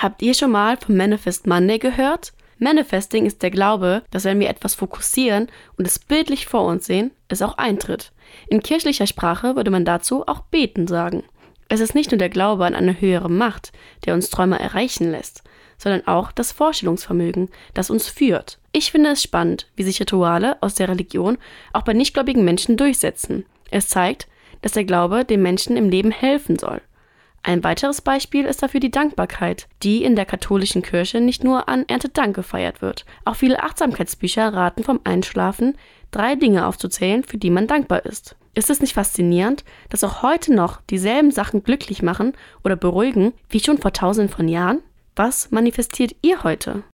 Habt ihr schon mal vom Manifest Monday gehört? Manifesting ist der Glaube, dass wenn wir etwas fokussieren und es bildlich vor uns sehen, es auch eintritt. In kirchlicher Sprache würde man dazu auch beten sagen. Es ist nicht nur der Glaube an eine höhere Macht, der uns Träume erreichen lässt, sondern auch das Vorstellungsvermögen, das uns führt. Ich finde es spannend, wie sich Rituale aus der Religion auch bei nichtgläubigen Menschen durchsetzen. Es zeigt, dass der Glaube dem Menschen im Leben helfen soll. Ein weiteres Beispiel ist dafür die Dankbarkeit, die in der katholischen Kirche nicht nur an Erntedank gefeiert wird. Auch viele Achtsamkeitsbücher raten vom Einschlafen, drei Dinge aufzuzählen, für die man dankbar ist. Ist es nicht faszinierend, dass auch heute noch dieselben Sachen glücklich machen oder beruhigen wie schon vor tausenden von Jahren? Was manifestiert ihr heute?